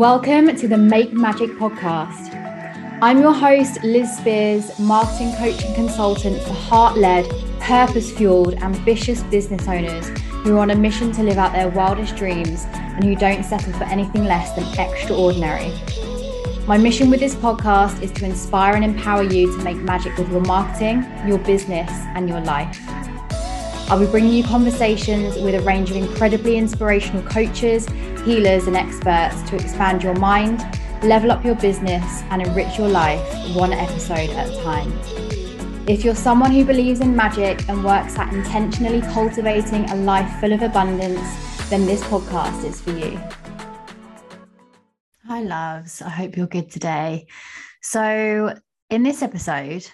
Welcome to the Make Magic podcast. I'm your host, Liz Spears, marketing coach and consultant for heart led, purpose fueled, ambitious business owners who are on a mission to live out their wildest dreams and who don't settle for anything less than extraordinary. My mission with this podcast is to inspire and empower you to make magic with your marketing, your business, and your life. I'll be bringing you conversations with a range of incredibly inspirational coaches, healers, and experts to expand your mind, level up your business, and enrich your life one episode at a time. If you're someone who believes in magic and works at intentionally cultivating a life full of abundance, then this podcast is for you. Hi, loves. I hope you're good today. So, in this episode,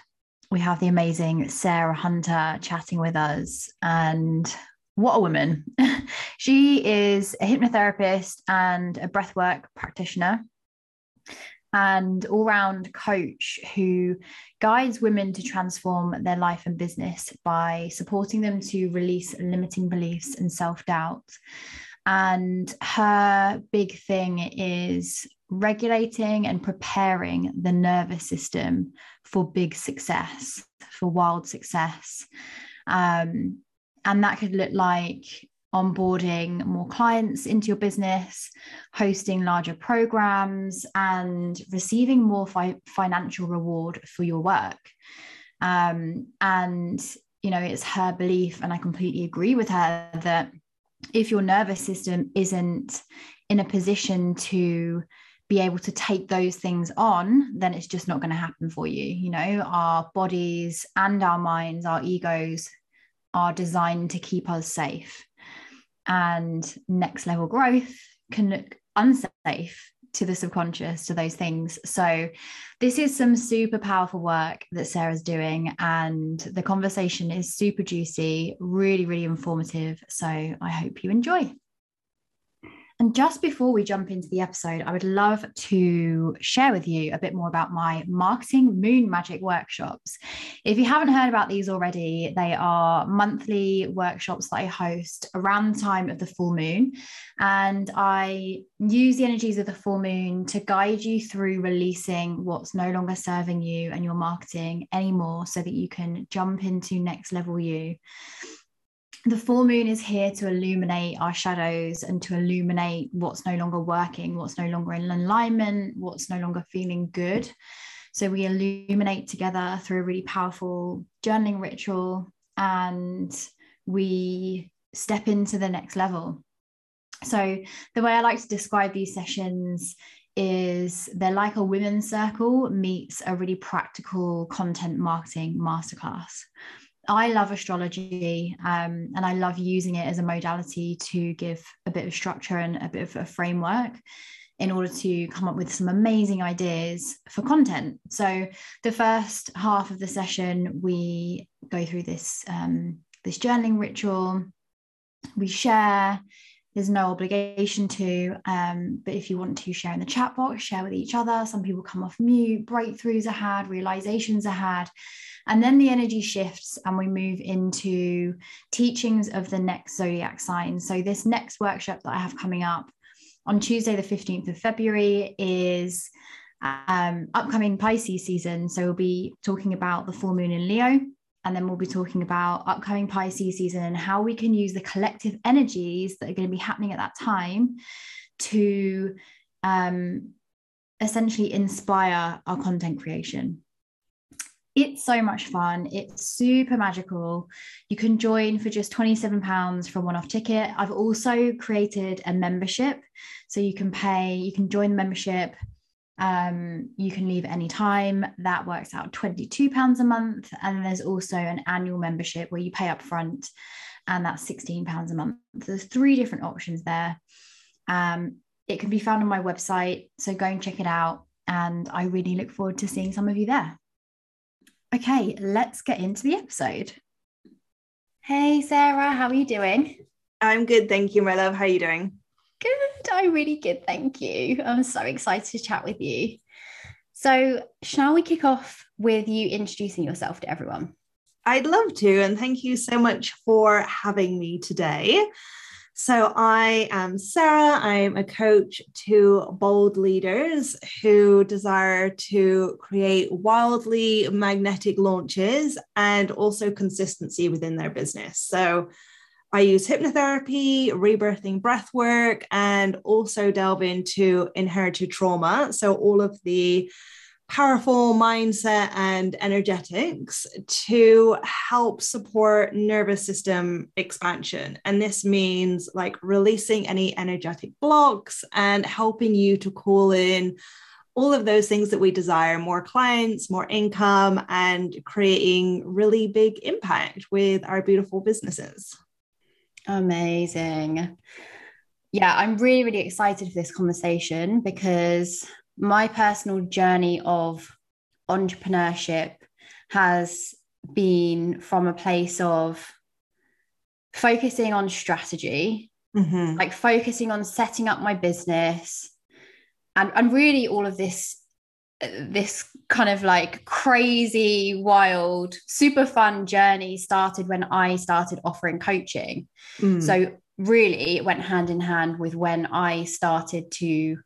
we have the amazing Sarah Hunter chatting with us. And what a woman! she is a hypnotherapist and a breathwork practitioner and all round coach who guides women to transform their life and business by supporting them to release limiting beliefs and self doubt. And her big thing is regulating and preparing the nervous system for big success, for wild success. Um, and that could look like onboarding more clients into your business, hosting larger programs, and receiving more fi- financial reward for your work. Um, and, you know, it's her belief, and I completely agree with her that if your nervous system isn't in a position to be able to take those things on, then it's just not going to happen for you. You know, our bodies and our minds, our egos are designed to keep us safe. And next level growth can look unsafe to the subconscious, to those things. So, this is some super powerful work that Sarah's doing. And the conversation is super juicy, really, really informative. So, I hope you enjoy. And just before we jump into the episode, I would love to share with you a bit more about my marketing moon magic workshops. If you haven't heard about these already, they are monthly workshops that I host around the time of the full moon. And I use the energies of the full moon to guide you through releasing what's no longer serving you and your marketing anymore so that you can jump into next level you the full moon is here to illuminate our shadows and to illuminate what's no longer working, what's no longer in alignment, what's no longer feeling good. So we illuminate together through a really powerful journaling ritual and we step into the next level. So the way I like to describe these sessions is they're like a women's circle meets a really practical content marketing masterclass. I love astrology um, and I love using it as a modality to give a bit of structure and a bit of a framework in order to come up with some amazing ideas for content. So the first half of the session, we go through this um, this journaling ritual. We share. There's no obligation to, um, but if you want to share in the chat box, share with each other. Some people come off mute. Breakthroughs are had. Realizations are had and then the energy shifts and we move into teachings of the next zodiac sign. So, this next workshop that I have coming up on Tuesday, the 15th of February, is um, upcoming Pisces season. So, we'll be talking about the full moon in Leo. And then we'll be talking about upcoming Pisces season and how we can use the collective energies that are going to be happening at that time to um, essentially inspire our content creation it's so much fun. It's super magical. You can join for just £27 for a one off ticket. I've also created a membership. So you can pay, you can join the membership. Um, you can leave any time. That works out £22 a month. And there's also an annual membership where you pay up front, and that's £16 a month. There's three different options there. Um, it can be found on my website. So go and check it out. And I really look forward to seeing some of you there. Okay, let's get into the episode. Hey, Sarah, how are you doing? I'm good, thank you, my love. How are you doing? Good, I'm really good, thank you. I'm so excited to chat with you. So, shall we kick off with you introducing yourself to everyone? I'd love to, and thank you so much for having me today. So, I am Sarah. I'm a coach to bold leaders who desire to create wildly magnetic launches and also consistency within their business. So, I use hypnotherapy, rebirthing breath work, and also delve into inherited trauma. So, all of the powerful mindset and energetics to help support nervous system expansion. And this means like releasing any energetic blocks and helping you to call in all of those things that we desire more clients, more income, and creating really big impact with our beautiful businesses. Amazing. Yeah, I'm really, really excited for this conversation because my personal journey of entrepreneurship has been from a place of focusing on strategy, mm-hmm. like focusing on setting up my business, and, and really all of this this kind of like crazy wild super fun journey started when i started offering coaching mm. so really it went hand in hand with when i started to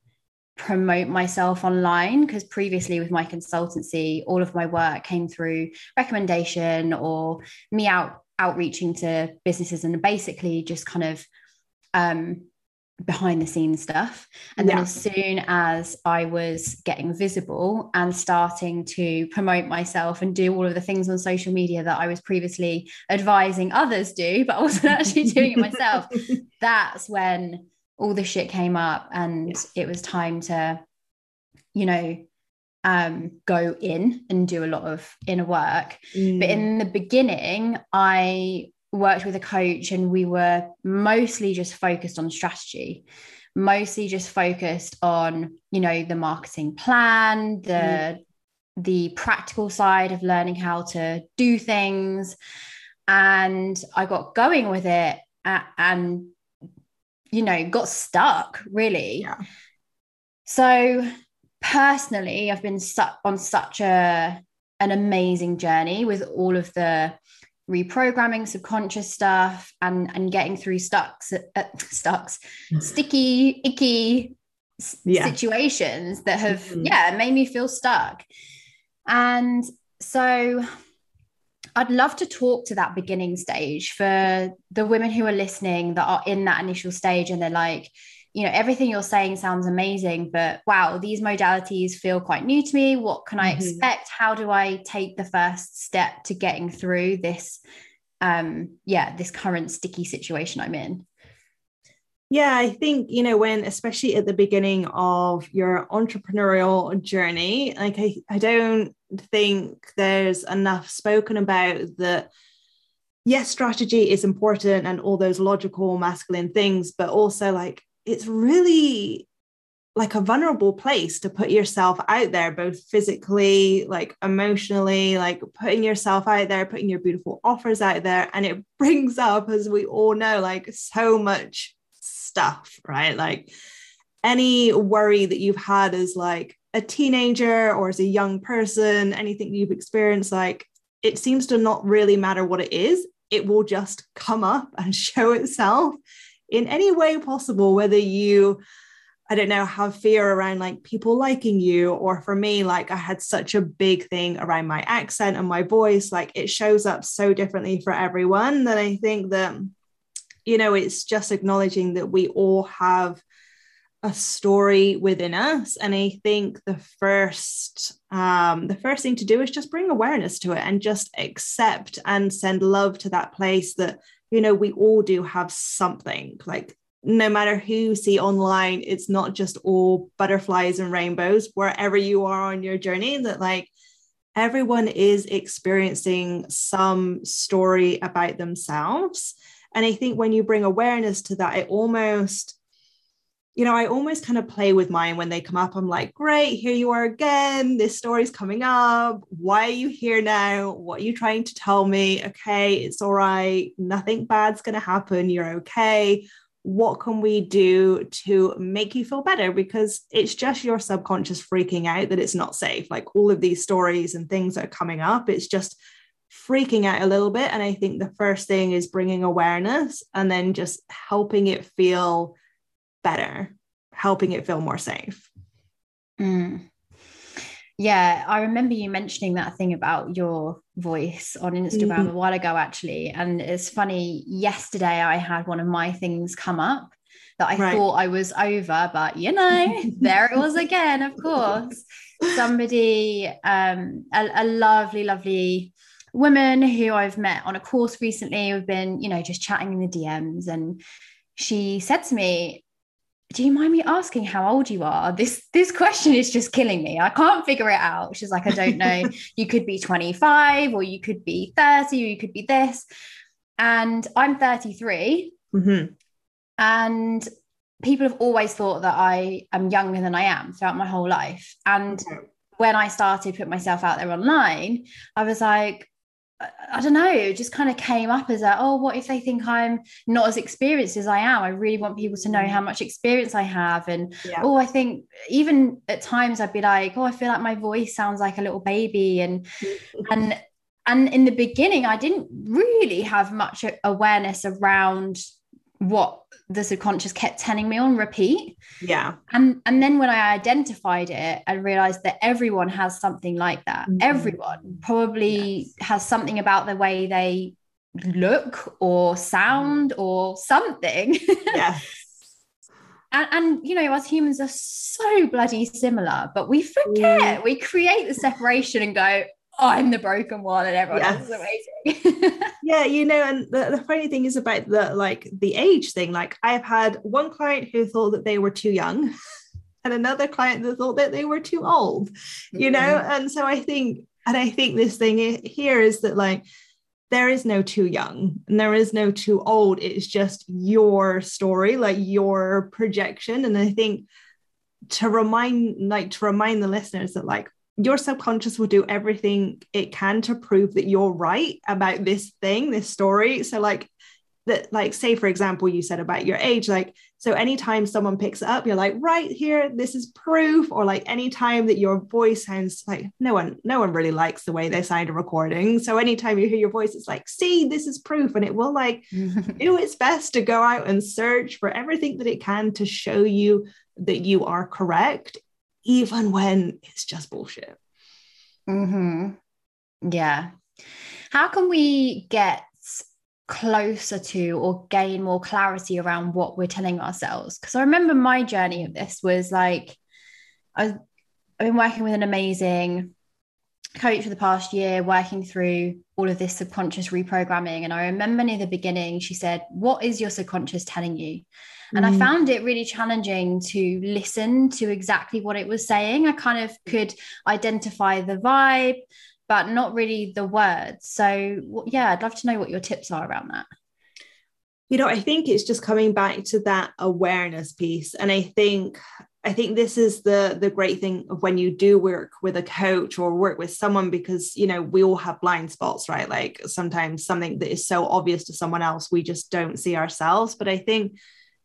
promote myself online because previously with my consultancy all of my work came through recommendation or me out outreaching to businesses and basically just kind of um, behind the scenes stuff and then yeah. as soon as i was getting visible and starting to promote myself and do all of the things on social media that i was previously advising others do but i wasn't actually doing it myself that's when all the shit came up and yeah. it was time to you know um, go in and do a lot of inner work mm. but in the beginning i worked with a coach and we were mostly just focused on strategy mostly just focused on you know the marketing plan the mm. the practical side of learning how to do things and i got going with it and you know, got stuck really. Yeah. So personally, I've been stuck on such a an amazing journey with all of the reprogramming subconscious stuff and and getting through stucks uh, stucks sticky icky yeah. situations that have mm-hmm. yeah made me feel stuck and so I'd love to talk to that beginning stage for the women who are listening that are in that initial stage and they're like, you know, everything you're saying sounds amazing, but wow, these modalities feel quite new to me. What can I mm-hmm. expect? How do I take the first step to getting through this? Um, yeah, this current sticky situation I'm in. Yeah, I think, you know, when, especially at the beginning of your entrepreneurial journey, like I, I don't think there's enough spoken about that. Yes, strategy is important and all those logical masculine things, but also like it's really like a vulnerable place to put yourself out there, both physically, like emotionally, like putting yourself out there, putting your beautiful offers out there. And it brings up, as we all know, like so much stuff, right? Like any worry that you've had as like a teenager or as a young person, anything you've experienced, like it seems to not really matter what it is. It will just come up and show itself in any way possible, whether you I don't know, have fear around like people liking you. Or for me, like I had such a big thing around my accent and my voice. Like it shows up so differently for everyone that I think that you know, it's just acknowledging that we all have a story within us and i think the first um the first thing to do is just bring awareness to it and just accept and send love to that place that you know we all do have something. Like no matter who you see online it's not just all butterflies and rainbows. Wherever you are on your journey that like everyone is experiencing some story about themselves. And I think when you bring awareness to that, it almost, you know, I almost kind of play with mine when they come up. I'm like, great, here you are again. This story's coming up. Why are you here now? What are you trying to tell me? Okay, it's all right. Nothing bad's going to happen. You're okay. What can we do to make you feel better? Because it's just your subconscious freaking out that it's not safe. Like all of these stories and things that are coming up, it's just freaking out a little bit. And I think the first thing is bringing awareness and then just helping it feel better, helping it feel more safe. Mm. Yeah, I remember you mentioning that thing about your voice on Instagram mm-hmm. a while ago, actually. And it's funny, yesterday I had one of my things come up that I right. thought I was over, but you know, there it was again, of course. Somebody, um, a, a lovely, lovely woman who I've met on a course recently. We've been, you know, just chatting in the DMs. And she said to me, do you mind me asking how old you are? This this question is just killing me. I can't figure it out. She's like i don't know. You could be 25 or you could be 30 or you could be this. And i'm 33 mm-hmm. and people have always thought that i am younger than i am throughout my whole life. And when i started put myself out there online i was like I don't know, it just kind of came up as a, oh, what if they think I'm not as experienced as I am? I really want people to know mm. how much experience I have. And yeah. oh, I think even at times I'd be like, oh, I feel like my voice sounds like a little baby. And and and in the beginning, I didn't really have much awareness around what the subconscious kept telling me on repeat. Yeah. And and then when i identified it i realized that everyone has something like that. Mm-hmm. everyone probably yes. has something about the way they look or sound or something. Yes. And, and you know us humans are so bloody similar but we forget. Mm. we create the separation and go I'm the broken one and everyone yes. else is amazing. yeah, you know, and the, the funny thing is about the like the age thing. Like I've had one client who thought that they were too young and another client that thought that they were too old, you mm-hmm. know? And so I think, and I think this thing here is that like there is no too young and there is no too old. It's just your story, like your projection. And I think to remind like to remind the listeners that like your subconscious will do everything it can to prove that you're right about this thing, this story. So, like, that, like, say, for example, you said about your age, like, so anytime someone picks it up, you're like, right here, this is proof. Or like anytime that your voice sounds like no one, no one really likes the way they sound a recording. So anytime you hear your voice, it's like, see, this is proof. And it will like do its best to go out and search for everything that it can to show you that you are correct even when it's just bullshit. Mm-hmm. Yeah. How can we get closer to or gain more clarity around what we're telling ourselves? Because I remember my journey of this was like, I have been working with an amazing coach for the past year, working through all of this subconscious reprogramming. And I remember near the beginning, she said, What is your subconscious telling you? And mm. I found it really challenging to listen to exactly what it was saying. I kind of could identify the vibe, but not really the words. So, yeah, I'd love to know what your tips are around that. You know, I think it's just coming back to that awareness piece. And I think I think this is the the great thing of when you do work with a coach or work with someone because you know we all have blind spots right like sometimes something that is so obvious to someone else we just don't see ourselves but I think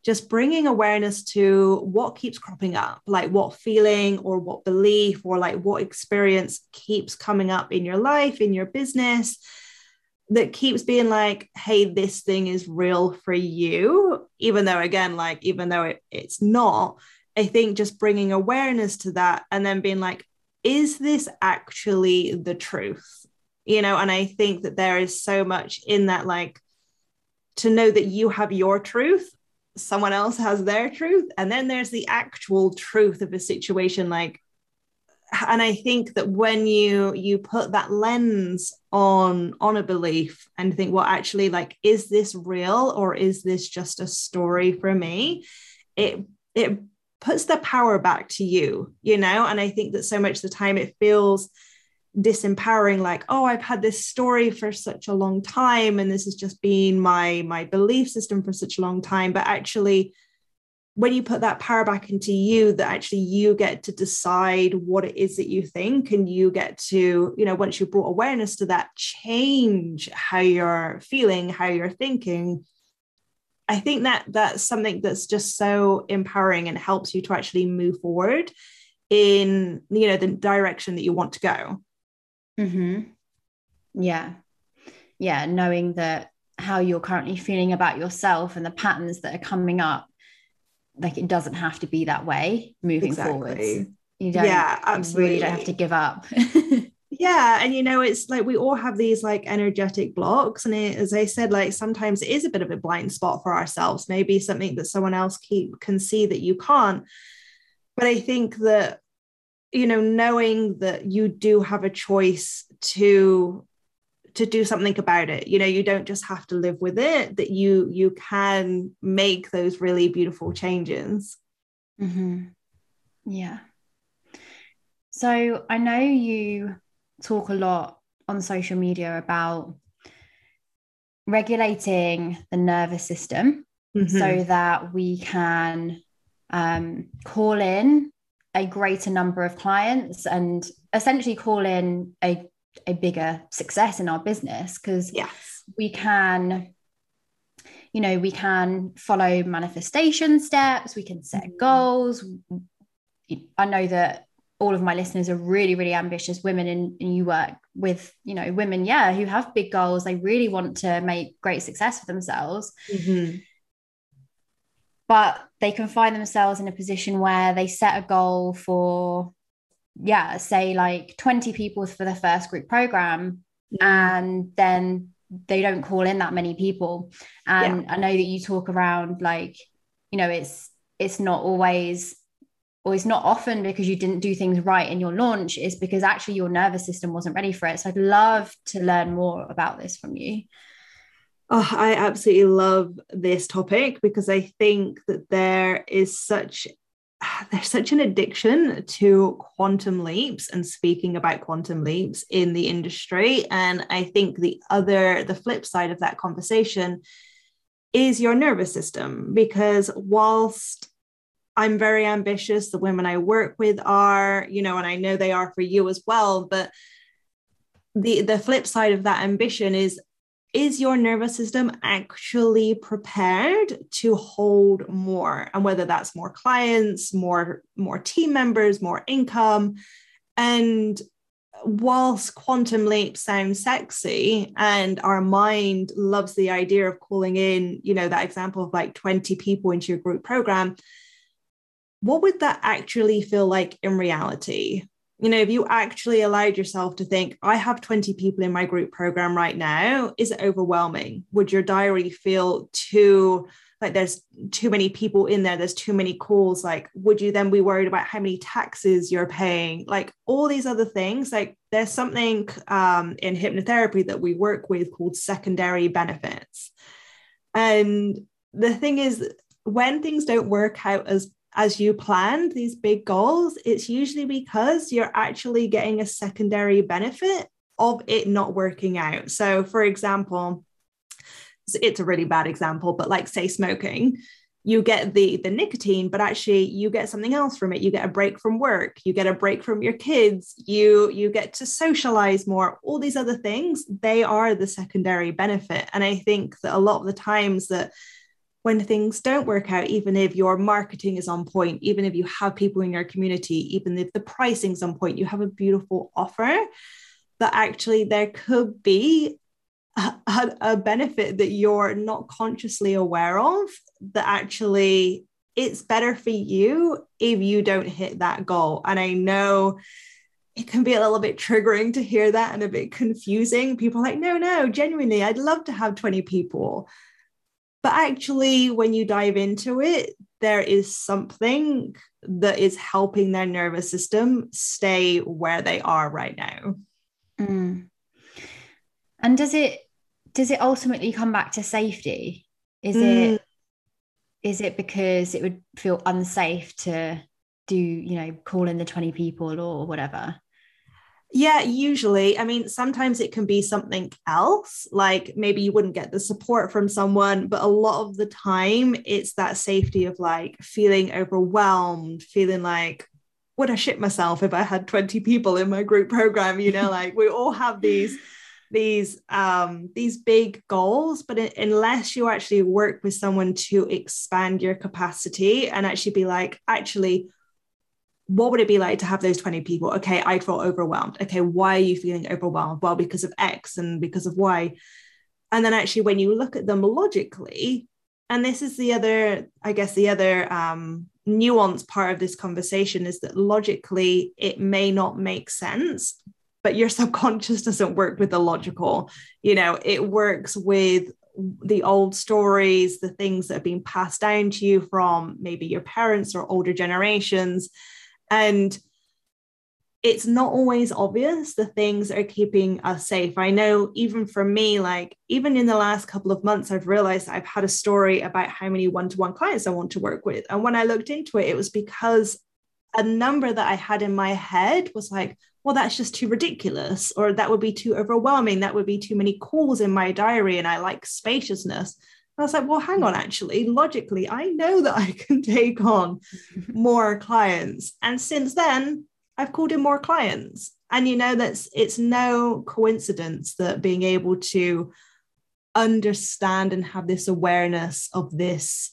just bringing awareness to what keeps cropping up, like what feeling or what belief or like what experience keeps coming up in your life, in your business, that keeps being like, hey, this thing is real for you. Even though, again, like, even though it, it's not, I think just bringing awareness to that and then being like, is this actually the truth? You know, and I think that there is so much in that, like, to know that you have your truth someone else has their truth and then there's the actual truth of a situation like and i think that when you you put that lens on on a belief and think well actually like is this real or is this just a story for me? It it puts the power back to you you know? And i think that so much of the time it feels disempowering like oh i've had this story for such a long time and this has just been my my belief system for such a long time. But actually when you put that power back into you that actually you get to decide what it is that you think and you get to you know once you've brought awareness to that change how you're feeling how you're thinking. I think that that's something that's just so empowering and helps you to actually move forward in you know the direction that you want to go Mm-hmm. Yeah. yeah knowing that how you're currently feeling about yourself and the patterns that are coming up like it doesn't have to be that way moving exactly. forwards you don't yeah absolutely. you really don't have to give up yeah and you know it's like we all have these like energetic blocks and it, as i said like sometimes it is a bit of a blind spot for ourselves maybe something that someone else keep, can see that you can't but i think that you know knowing that you do have a choice to to do something about it you know you don't just have to live with it that you you can make those really beautiful changes mm-hmm. yeah so i know you talk a lot on social media about regulating the nervous system mm-hmm. so that we can um, call in a greater number of clients and essentially call in a, a bigger success in our business because yes. we can you know we can follow manifestation steps we can set mm-hmm. goals i know that all of my listeners are really really ambitious women and, and you work with you know women yeah who have big goals they really want to make great success for themselves mm-hmm. But they can find themselves in a position where they set a goal for yeah say like 20 people for the first group program mm-hmm. and then they don't call in that many people and yeah. i know that you talk around like you know it's it's not always or it's not often because you didn't do things right in your launch is because actually your nervous system wasn't ready for it so i'd love to learn more about this from you oh i absolutely love this topic because i think that there is such there's such an addiction to quantum leaps and speaking about quantum leaps in the industry and i think the other the flip side of that conversation is your nervous system because whilst I'm very ambitious. The women I work with are, you know, and I know they are for you as well. But the the flip side of that ambition is is your nervous system actually prepared to hold more and whether that's more clients more more team members more income and whilst quantum leap sounds sexy and our mind loves the idea of calling in you know that example of like 20 people into your group program what would that actually feel like in reality? You know, if you actually allowed yourself to think, I have 20 people in my group program right now, is it overwhelming? Would your diary feel too like there's too many people in there, there's too many calls? Like, would you then be worried about how many taxes you're paying? Like, all these other things. Like, there's something um, in hypnotherapy that we work with called secondary benefits. And the thing is, when things don't work out as as you planned these big goals, it's usually because you're actually getting a secondary benefit of it not working out. So, for example, it's a really bad example, but like say smoking, you get the the nicotine, but actually you get something else from it. You get a break from work, you get a break from your kids, you you get to socialize more. All these other things, they are the secondary benefit. And I think that a lot of the times that when things don't work out, even if your marketing is on point, even if you have people in your community, even if the pricing's on point, you have a beautiful offer, that actually there could be a, a benefit that you're not consciously aware of that actually it's better for you if you don't hit that goal. And I know it can be a little bit triggering to hear that and a bit confusing. People like, no, no, genuinely, I'd love to have 20 people. But actually, when you dive into it, there is something that is helping their nervous system stay where they are right now. Mm. And does it does it ultimately come back to safety? Is mm. it is it because it would feel unsafe to do, you know, call in the 20 people or whatever? Yeah, usually. I mean, sometimes it can be something else, like maybe you wouldn't get the support from someone, but a lot of the time it's that safety of like feeling overwhelmed, feeling like, would I shit myself if I had 20 people in my group program? You know, like we all have these these um these big goals but it, unless you actually work with someone to expand your capacity and actually be like actually what would it be like to have those 20 people? Okay, I feel overwhelmed. Okay, why are you feeling overwhelmed? Well, because of X and because of Y. and then actually when you look at them logically and this is the other i guess the other um, part of this conversation is that logically it may not make sense but your subconscious doesn't work with the logical you know it works with the old stories the things that have been passed down to you from maybe your parents or older generations and it's not always obvious the things that are keeping us safe. I know even for me, like even in the last couple of months, I've realized I've had a story about how many one to one clients I want to work with. And when I looked into it, it was because a number that I had in my head was like, well, that's just too ridiculous, or that would be too overwhelming. That would be too many calls in my diary. And I like spaciousness. I was like, well, hang on, actually, logically, I know that I can take on more clients. And since then, I've called in more clients. And you know, that's it's no coincidence that being able to understand and have this awareness of this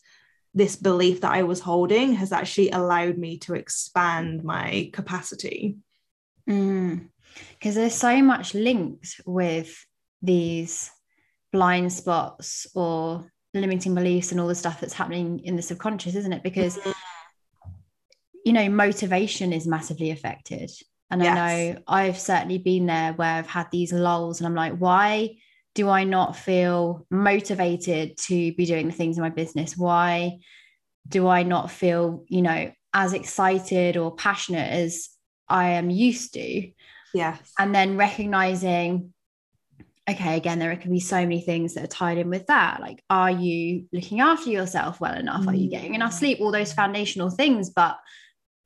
this belief that I was holding has actually allowed me to expand my capacity. Because mm. there's so much linked with these blind spots or limiting beliefs and all the stuff that's happening in the subconscious, isn't it? Because mm you know, motivation is massively affected. And yes. I know I've certainly been there where I've had these lulls and I'm like, why do I not feel motivated to be doing the things in my business? Why do I not feel, you know, as excited or passionate as I am used to? Yes. And then recognizing, okay, again, there can be so many things that are tied in with that. Like, are you looking after yourself well enough? Mm. Are you getting enough sleep? All those foundational things. But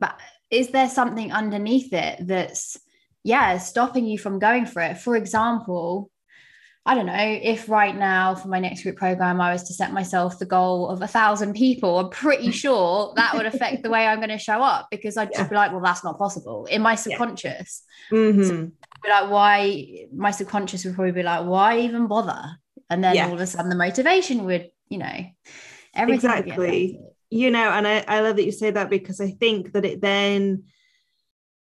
but is there something underneath it that's yeah stopping you from going for it for example I don't know if right now for my next group program I was to set myself the goal of a thousand people, I'm pretty sure that would affect the way I'm going to show up because I'd just be like, well, that's not possible in my subconscious. Yeah. Mm-hmm. So be like, why? My subconscious would probably be like, why even bother? And then yeah. all of a sudden the motivation would, you know, everything. Exactly you know and I, I love that you say that because i think that it then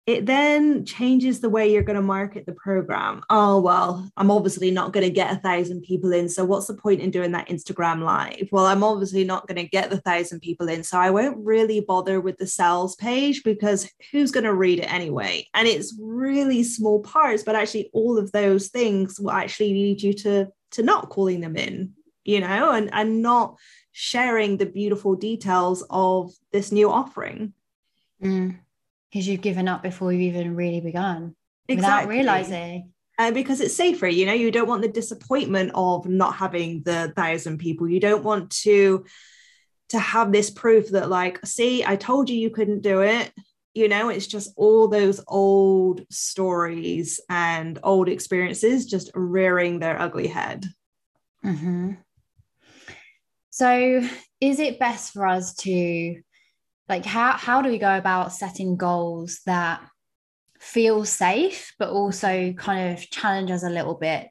it then changes the way you're going to market the program. Oh well i'm obviously not going to get a thousand people in so what's the point in doing that instagram live? Well i'm obviously not going to get the thousand people in so i won't really bother with the sales page because who's going to read it anyway? And it's really small parts but actually all of those things will actually lead you to to not calling them in you know and and not sharing the beautiful details of this new offering. Mm. Because you've given up before you've even really begun exactly. without realizing. Uh, because it's safer, you know, you don't want the disappointment of not having the thousand people. You don't want to to have this proof that, like, see, I told you you couldn't do it. You know, it's just all those old stories and old experiences just rearing their ugly head. Mm-hmm. So, is it best for us to like how how do we go about setting goals that feel safe but also kind of challenge us a little bit?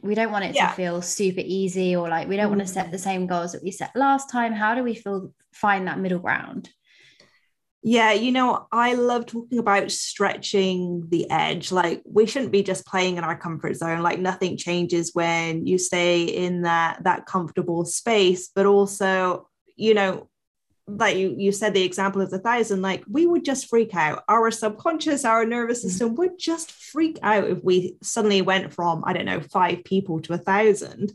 We don't want it yeah. to feel super easy or like we don't mm-hmm. want to set the same goals that we set last time. How do we feel find that middle ground? Yeah, you know, I love talking about stretching the edge. Like we shouldn't be just playing in our comfort zone. Like nothing changes when you stay in that that comfortable space, but also, you know, like you, you said the example of the thousand, like we would just freak out. Our subconscious, our nervous mm-hmm. system would just freak out if we suddenly went from, I don't know, five people to a thousand.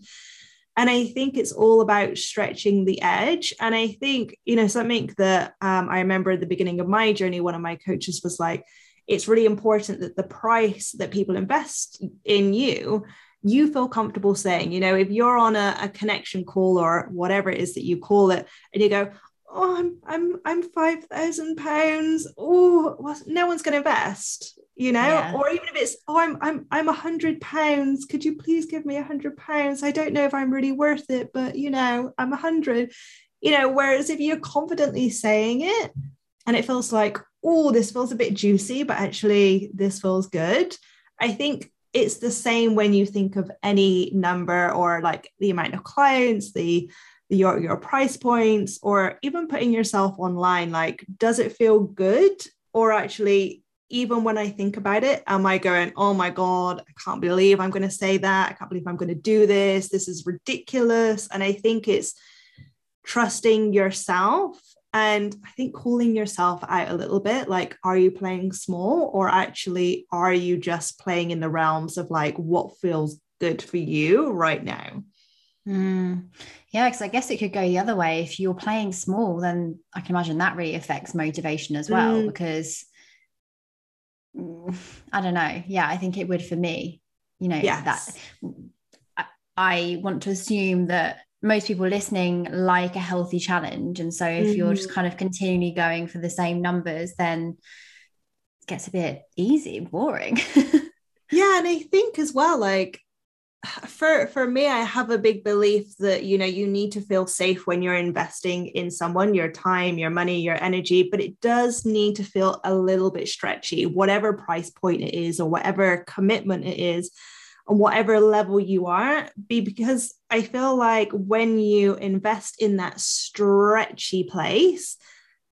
And I think it's all about stretching the edge. And I think, you know, something that um, I remember at the beginning of my journey, one of my coaches was like, it's really important that the price that people invest in you, you feel comfortable saying, you know, if you're on a, a connection call or whatever it is that you call it, and you go, oh, I'm I'm I'm five thousand pounds. Oh, well, no one's going to invest you know yeah. or even if it's oh i'm i'm i'm a hundred pounds could you please give me a hundred pounds i don't know if i'm really worth it but you know i'm a hundred you know whereas if you're confidently saying it and it feels like oh this feels a bit juicy but actually this feels good i think it's the same when you think of any number or like the amount of clients the your your price points or even putting yourself online like does it feel good or actually even when I think about it, am I going, oh my God, I can't believe I'm going to say that. I can't believe I'm going to do this. This is ridiculous. And I think it's trusting yourself and I think calling yourself out a little bit like, are you playing small or actually are you just playing in the realms of like what feels good for you right now? Mm. Yeah, because I guess it could go the other way. If you're playing small, then I can imagine that really affects motivation as well. Mm. Because I don't know. Yeah, I think it would for me. You know, yes. that I, I want to assume that most people listening like a healthy challenge. And so if mm-hmm. you're just mm-hmm. kind of continually going for the same numbers, then it gets a bit easy, boring. yeah. And I think as well, like for for me i have a big belief that you know you need to feel safe when you're investing in someone your time your money your energy but it does need to feel a little bit stretchy whatever price point it is or whatever commitment it is on whatever level you are be because i feel like when you invest in that stretchy place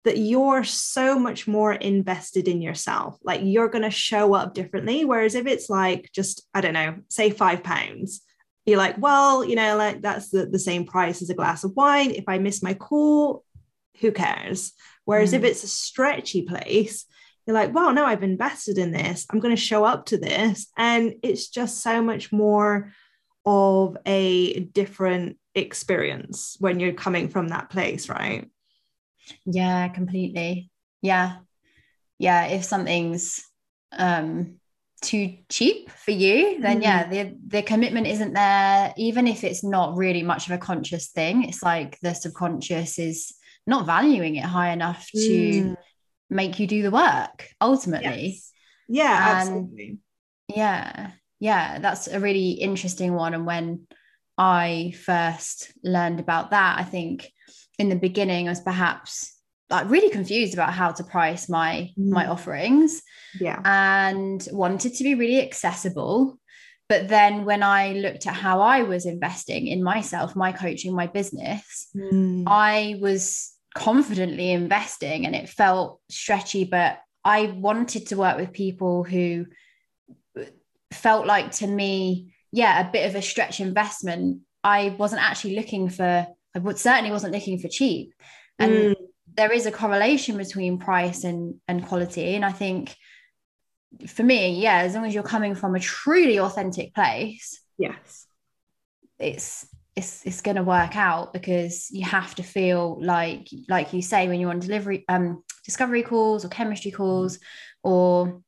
that you're so much more invested in yourself. Like you're going to show up differently. Whereas if it's like just, I don't know, say five pounds, you're like, well, you know, like that's the, the same price as a glass of wine. If I miss my call, who cares? Whereas mm. if it's a stretchy place, you're like, well, no, I've invested in this. I'm going to show up to this. And it's just so much more of a different experience when you're coming from that place, right? Yeah, completely. Yeah. Yeah. If something's um too cheap for you, then mm. yeah, the the commitment isn't there, even if it's not really much of a conscious thing. It's like the subconscious is not valuing it high enough to mm. make you do the work ultimately. Yes. Yeah, and absolutely. Yeah. Yeah. That's a really interesting one. And when I first learned about that, I think in the beginning I was perhaps like really confused about how to price my mm. my offerings yeah and wanted to be really accessible but then when i looked at how i was investing in myself my coaching my business mm. i was confidently investing and it felt stretchy but i wanted to work with people who felt like to me yeah a bit of a stretch investment i wasn't actually looking for I would certainly wasn't looking for cheap. And mm. there is a correlation between price and, and quality. And I think for me, yeah, as long as you're coming from a truly authentic place, yes, it's it's it's going to work out because you have to feel like like you say when you're on delivery um discovery calls or chemistry calls or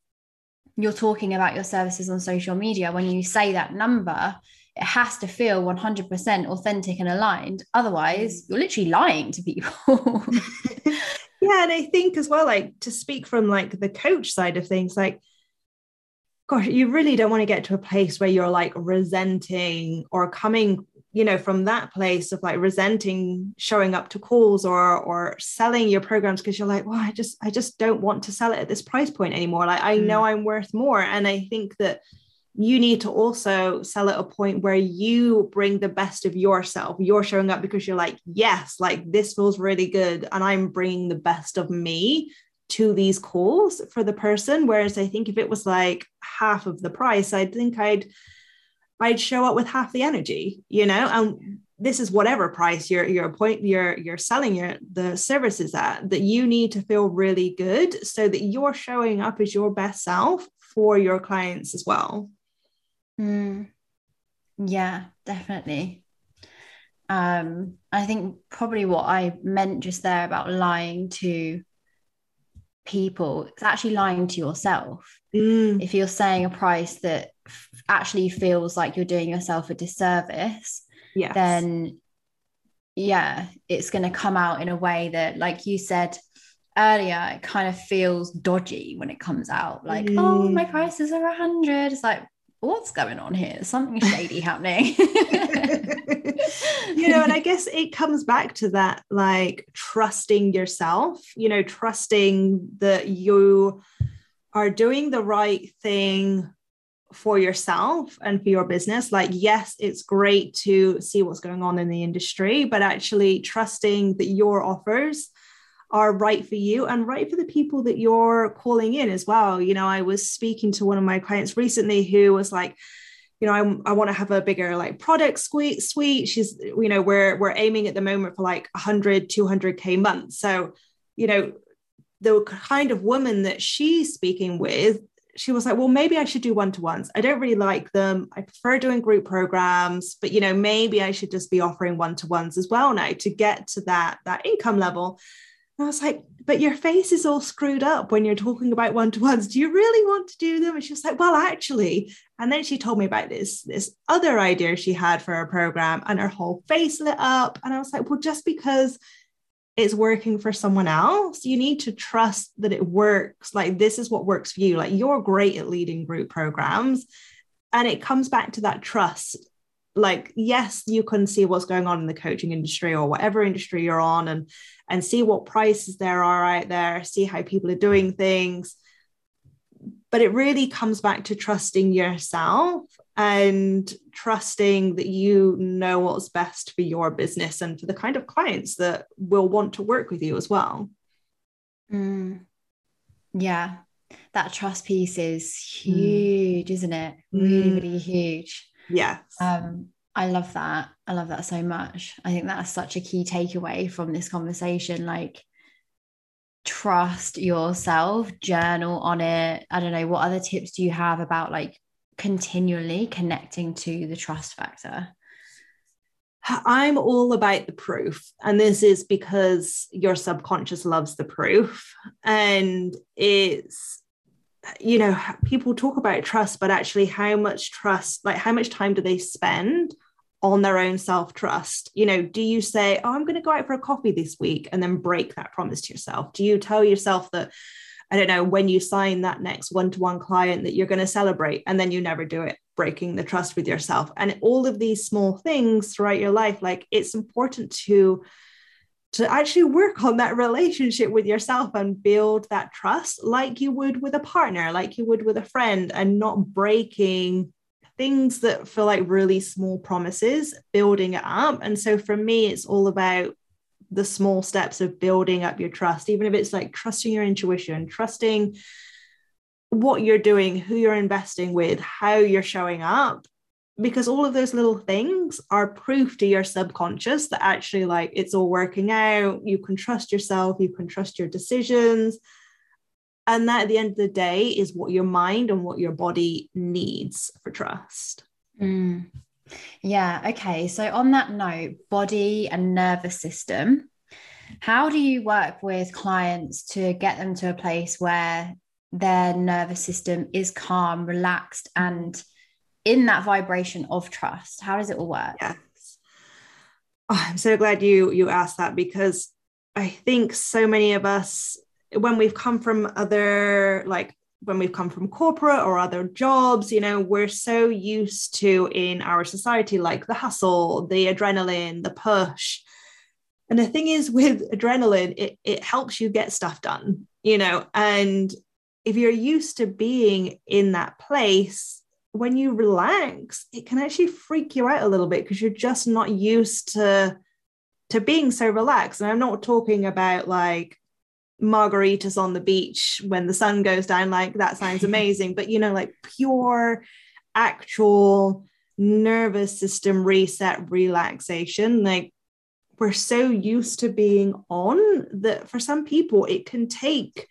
you're talking about your services on social media when you say that number it has to feel 100% authentic and aligned. Otherwise, you're literally lying to people. yeah. And I think as well, like to speak from like the coach side of things, like, gosh, you really don't want to get to a place where you're like resenting or coming, you know, from that place of like resenting showing up to calls or or selling your programs because you're like, well, I just I just don't want to sell it at this price point anymore. Like I mm. know I'm worth more. And I think that you need to also sell at a point where you bring the best of yourself. You're showing up because you're like, yes, like this feels really good. And I'm bringing the best of me to these calls for the person. Whereas I think if it was like half of the price, I think I'd, I'd show up with half the energy, you know, and this is whatever price you're you're point you're you're selling your the services at that you need to feel really good so that you're showing up as your best self for your clients as well Mm. Yeah, definitely. Um, I think probably what I meant just there about lying to people, it's actually lying to yourself. Mm. If you're saying a price that f- actually feels like you're doing yourself a disservice, yes. then yeah, it's going to come out in a way that, like you said earlier, it kind of feels dodgy when it comes out. Like, mm. oh, my prices are a hundred. It's like, what's going on here? Something shady happening. you know, and I guess it comes back to that like trusting yourself, you know, trusting that you are doing the right thing for yourself and for your business. Like, yes, it's great to see what's going on in the industry, but actually trusting that your offers are right for you and right for the people that you're calling in as well. You know, I was speaking to one of my clients recently who was like, you know, I, I want to have a bigger like product suite suite. She's, you know, we're we're aiming at the moment for like 100, 200k months. So, you know, the kind of woman that she's speaking with, she was like, well, maybe I should do one-to-ones. I don't really like them. I prefer doing group programs, but you know, maybe I should just be offering one-to-ones as well now to get to that that income level. I was like, but your face is all screwed up when you're talking about one to ones. Do you really want to do them? And she was like, well, actually. And then she told me about this, this other idea she had for a program, and her whole face lit up. And I was like, well, just because it's working for someone else, you need to trust that it works. Like, this is what works for you. Like, you're great at leading group programs. And it comes back to that trust like yes you can see what's going on in the coaching industry or whatever industry you're on and and see what prices there are out there see how people are doing things but it really comes back to trusting yourself and trusting that you know what's best for your business and for the kind of clients that will want to work with you as well mm. yeah that trust piece is huge mm. isn't it really mm. really huge Yes. Um, I love that. I love that so much. I think that's such a key takeaway from this conversation. Like, trust yourself, journal on it. I don't know. What other tips do you have about like continually connecting to the trust factor? I'm all about the proof. And this is because your subconscious loves the proof. And it's you know people talk about trust but actually how much trust like how much time do they spend on their own self trust you know do you say oh i'm going to go out for a coffee this week and then break that promise to yourself? Do you tell yourself that i don't know when you sign that next one-to-one client that you're going to celebrate and then you never do it breaking the trust with yourself? And all of these small things throughout your life like it's important to to actually work on that relationship with yourself and build that trust like you would with a partner, like you would with a friend, and not breaking things that feel like really small promises, building it up. And so for me, it's all about the small steps of building up your trust, even if it's like trusting your intuition, trusting what you're doing, who you're investing with, how you're showing up, because all of those little things are proof to your subconscious that actually like it's all working out. You can trust yourself. You can trust your decisions. And that at the end of the day is what your mind and what your body needs for trust. Mm. yeah okay. So on that note body and nervous system how do you work with clients to get them to a place where their nervous system is calm relaxed and in that vibration of trust? How does it all work? Yes. Oh, I'm so glad you you asked that because I think so many of us when we've come from other like when we've come from corporate or other jobs, you know, we're so used to in our society like the hustle, the adrenaline, the push. And the thing is with adrenaline, it, it helps you get stuff done, you know, and if you're used to being in that place, when you relax, it can actually freak you out a little bit because you're just not used to to being so relaxed. And I'm not talking about like margaritas on the beach when the sun goes down, like that sounds amazing, but you know, like pure actual nervous system reset relaxation. Like we're so used to being on that for some people it can take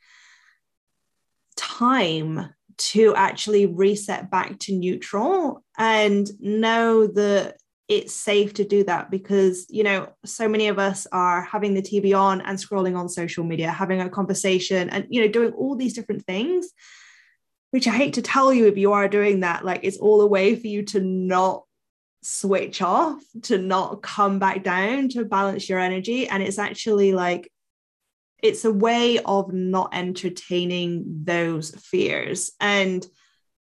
time to actually reset back to neutral and know that it's safe to do that because you know so many of us are having the tv on and scrolling on social media having a conversation and you know doing all these different things which i hate to tell you if you are doing that like it's all a way for you to not switch off to not come back down to balance your energy. And it's actually like it's a way of not entertaining those fears. And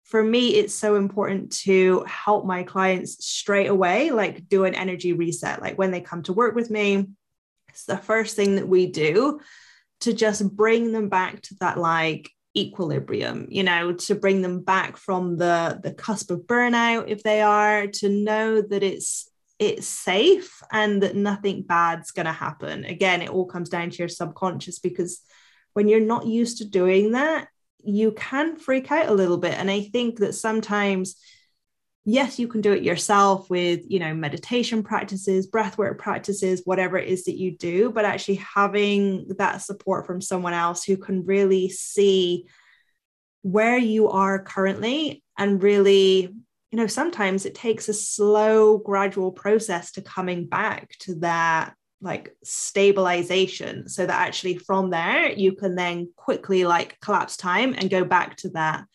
for me it's so important to help my clients straight away like do an energy reset. Like when they come to work with me it's the first thing that we do to just bring them back to that like equilibrium you know to bring them back from the the cusp of burnout if they are to know that it's it's safe and that nothing bad's going to happen. Again it all comes down to your subconscious because when you're not used to doing that you can freak out a little bit. And i think that sometimes yes you can do it yourself with you know meditation practices breathwork practices whatever it is that you do but actually having that support from someone else who can really see where you are currently and really you know sometimes it takes a slow gradual process to coming back to that like stabilization so that actually from there you can then quickly like collapse time and go back to that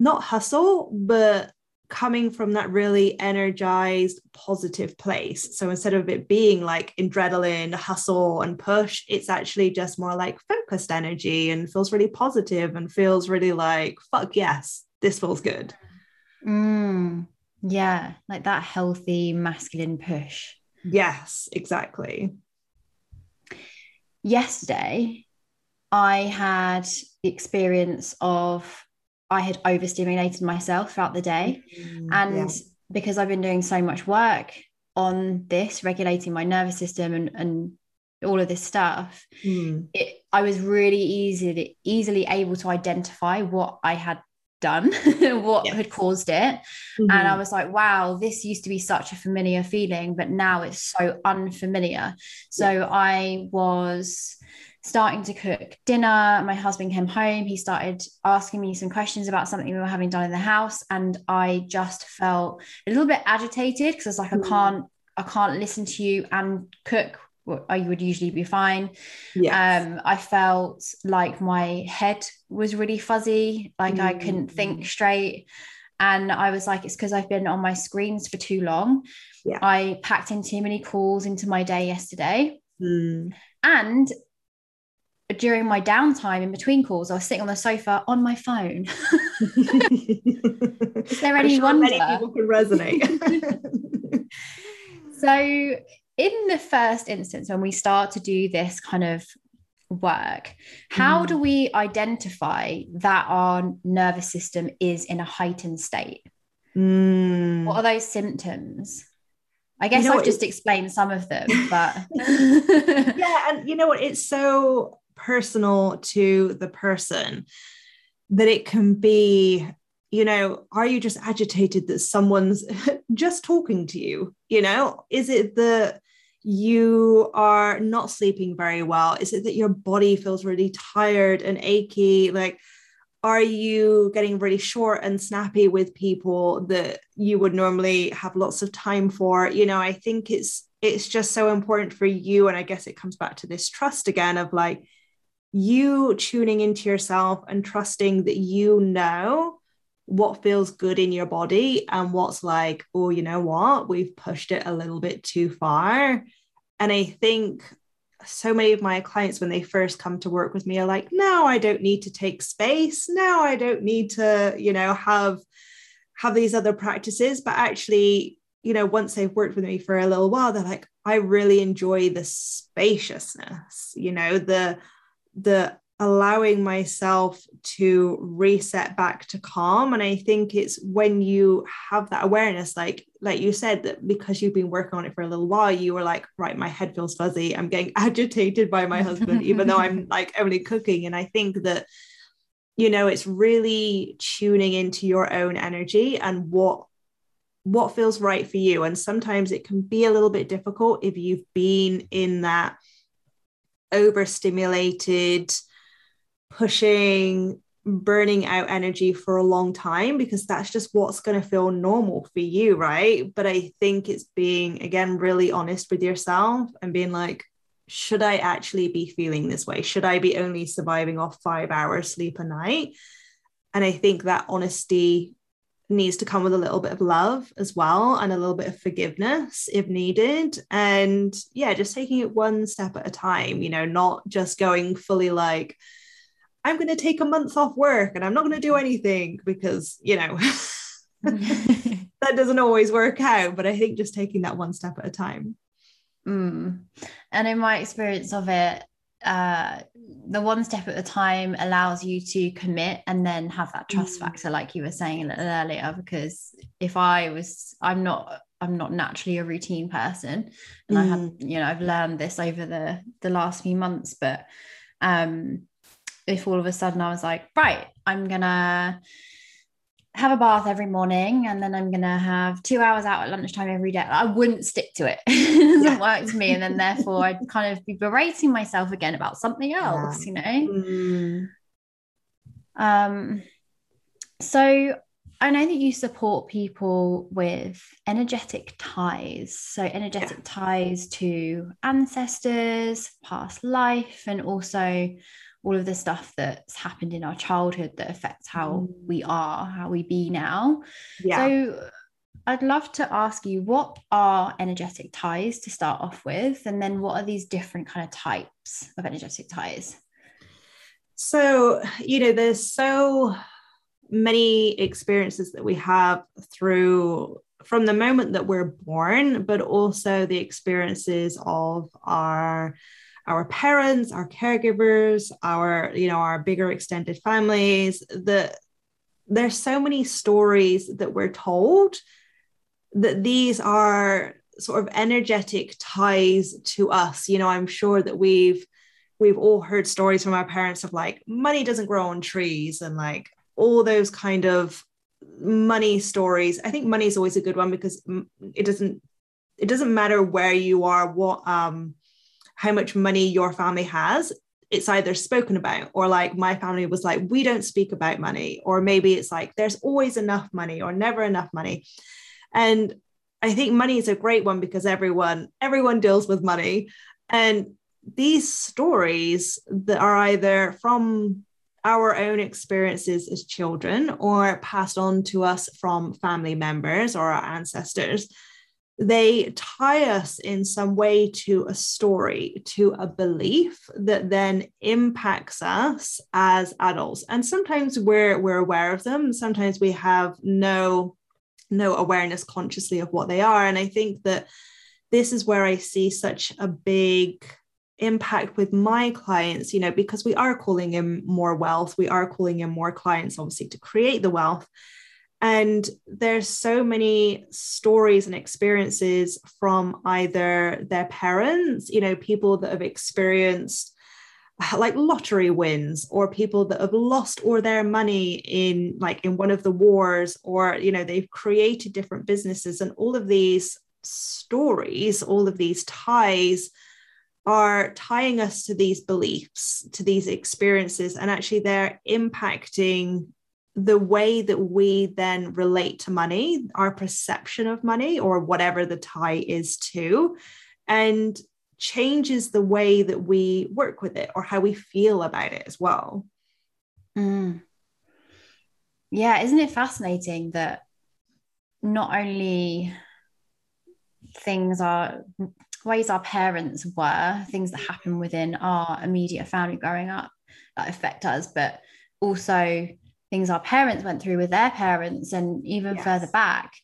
not hustle but coming from that really energized positive place. So instead of it being like adrenaline hustle and push it's actually just more like focused energy and feels really positive and feels really like fuck yes this feels good mm, yeah like that healthy masculine push yes exactly yesterday i had the experience of I had overstimulated myself throughout the day. Mm, and yeah. because I've been doing so much work on this, regulating my nervous system and, and all of this stuff, mm. it, I was really easily easily able to identify what I had done, what yes. had caused it. Mm-hmm. And I was like, wow, this used to be such a familiar feeling, but now it's so unfamiliar. So yeah. I was starting to cook dinner. My husband came home. He started asking me some questions about something we were having done in the house. And I just felt a little bit agitated because I was like, mm. I can't, I can't listen to you and cook. I would usually be fine. Yes. Um, I felt like my head was really fuzzy, like mm. I couldn't think straight. And I was like, it's because I've been on my screens for too long. Yeah. I packed in too many calls into my day yesterday. Mm. And during my downtime in between calls, I was sitting on the sofa on my phone. Is there any sure wonder? Many people can resonate. so, in the first instance, when we start to do this kind of work, how mm. do we identify that our nervous system is in a heightened state? Mm. What are those symptoms? I guess you know I've just explained some of them, but yeah, and you know what? It's so personal to the person that it can be you know are you just agitated that someone's just talking to you you know is it that you are not sleeping very well? Is it that your body feels really tired and achy? Like are you getting really short and snappy with people that you would normally have lots of time for? You know i think it's it's just so important for you and i guess it comes back to this trust again of like you tuning into yourself and trusting that you know what feels good in your body and what's like, oh, you know what, we've pushed it a little bit too far. And I think so many of my clients, when they first come to work with me, are like, no, I don't need to take space. No, I don't need to, you know, have have these other practices. But actually, you know, once they've worked with me for a little while, they're like, I really enjoy the spaciousness, you know, the the allowing myself to reset back to calm. And i think it's when you have that awareness like like you said that because you've been working on it for a little while you were like right my head feels fuzzy. I'm getting agitated by my husband even though i'm like only cooking. And i think that you know it's really tuning into your own energy and what what feels right for you. And sometimes it can be a little bit difficult if you've been in that overstimulated, pushing, burning out energy for a long time because that's just what's going to feel normal for you, right? But I think it's being, again, really honest with yourself and being like, should I actually be feeling this way? Should I be only surviving off five hours sleep a night? And I think that honesty needs to come with a little bit of love as well and a little bit of forgiveness if needed and yeah just taking it one step at a time you know not just going fully like i'm going to take a month off work and i'm not going to do anything because you know that doesn't always work out but i think just taking that one step at a time mm. and in my experience of it uh, the one step at a time allows you to commit and then have that trust mm. factor like you were saying a little earlier because if i was i'm not I'm not naturally a routine person. And mm. I have, you know, I've learned this over the the last few months. But um if all of a sudden I was like, right, I'm gonna have a bath every morning and then I'm gonna have two hours out at lunchtime every day. I wouldn't stick to it. it doesn't work for me. And then therefore I'd kind of be berating myself again about something else, you know. Mm. Um so I know that you support people with energetic ties. So, energetic yeah. ties to ancestors, past life, and also all of the stuff that's happened in our childhood that affects how mm. we are, how we be now. Yeah. So, I'd love to ask you what are energetic ties to start off with? And then what are these different kind of types of energetic ties? So, you know, there's so many experiences that we have through from the moment that we're born, but also the experiences of our our parents, our caregivers, our you know our bigger extended families. The there's so many stories that we're told that these are sort of energetic ties to us. You know, I'm sure that we've we've all heard stories from our parents of like money doesn't grow on trees and like all those kind of money stories. I think money is always a good one because it doesn't it doesn't matter where you are, what um how much money your family has. It's either spoken about or like my family was like, we don't speak about money, or maybe it's like there's always enough money or never enough money. And I think money is a great one because everyone everyone deals with money. And these stories that are either from our own experiences as children or passed on to us from family members or our ancestors, they tie us in some way to a story, to a belief that then impacts us as adults. And sometimes we're, we're aware of them, sometimes we have no, no awareness consciously of what they are. And I think that this is where I see such a big impact with my clients, you know, because we are calling in more wealth, we are calling in more clients, obviously, to create the wealth. And there's so many stories and experiences from either their parents, you know, people that have experienced uh, like lottery wins or people that have lost all their money in like in one of the wars or you know they've created different businesses. And all of these stories all of these ties are tying us to these beliefs, to these experiences, and actually they're impacting the way that we then relate to money, our perception of money, or whatever the tie is to, and changes the way that we work with it or how we feel about it as well. Mm. Yeah, isn't it fascinating that not only things are ways our parents were, things that happen within our immediate family growing up that affect us, but also things our parents went through with their parents and even yes. further back.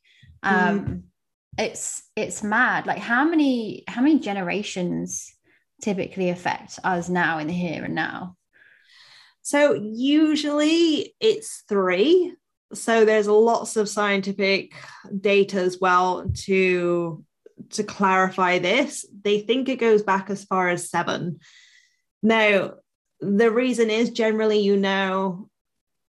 Um, mm. It's it's mad. Like how many how many generations typically affect us now in the here and now? So usually it's three. So there's lots of scientific data as well to to clarify this, they think it goes back as far as seven. Now, the reason is generally you know,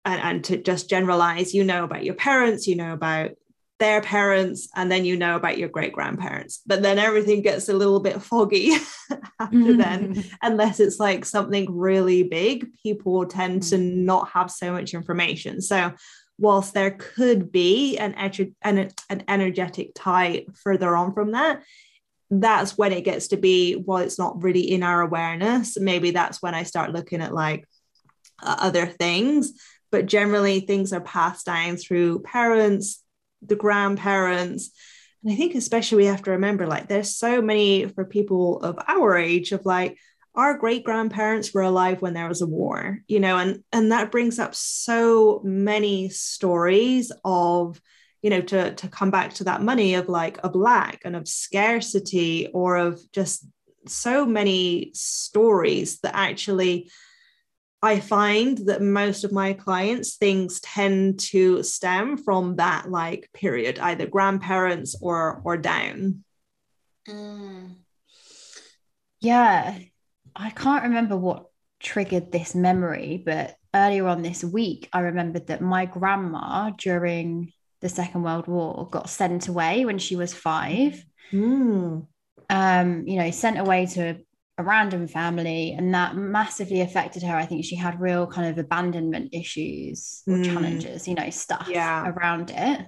and, and to just generalize, you know about your parents, you know about their parents, and then you know about your great grandparents. But then everything gets a little bit foggy after then, unless it's like something really big. People tend to mm. not have so much information. So whilst there could be an, an, an energetic tie further on from that, that's when it gets to be, well, it's not really in our awareness. Maybe that's when I start looking at like uh, other things. But generally, things are passed down through parents, the grandparents. And I think, especially, we have to remember like, there's so many for people of our age of like, our great grandparents were alive when there was a war you know and and that brings up so many stories of you know to to come back to that money of like a lack and of scarcity or of just so many stories that actually I find that most of my clients things tend to stem from that like period, either grandparents or or down. Mm. Yeah, I can't remember what triggered this memory, but earlier on this week, I remembered that my grandma during the Second World War got sent away when she was five. Mm. Um, you know, sent away to a random family, and that massively affected her. I think she had real kind of abandonment issues or mm. challenges, you know, stuff yeah. around it.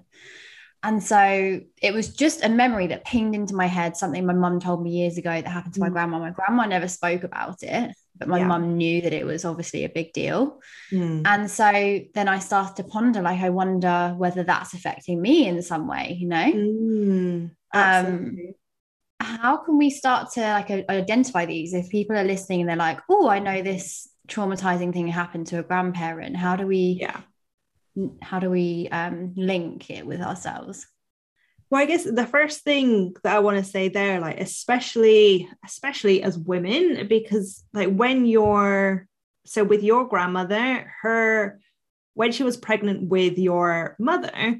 And so it was just a memory that pinged into my head, something my mum told me years ago that happened to my mm. grandma. My grandma never spoke about it, but my yeah. mum knew that it was obviously a big deal. Mm. And so then I started to ponder, like, I wonder whether that's affecting me in some way, you know? Mm, um, how can we start to like identify these if people are listening and they're like, oh, I know this traumatizing thing happened to a grandparent. How do we yeah how do we um, link it with ourselves well i guess the first thing that i want to say there like especially especially as women because like when you're so with your grandmother her when she was pregnant with your mother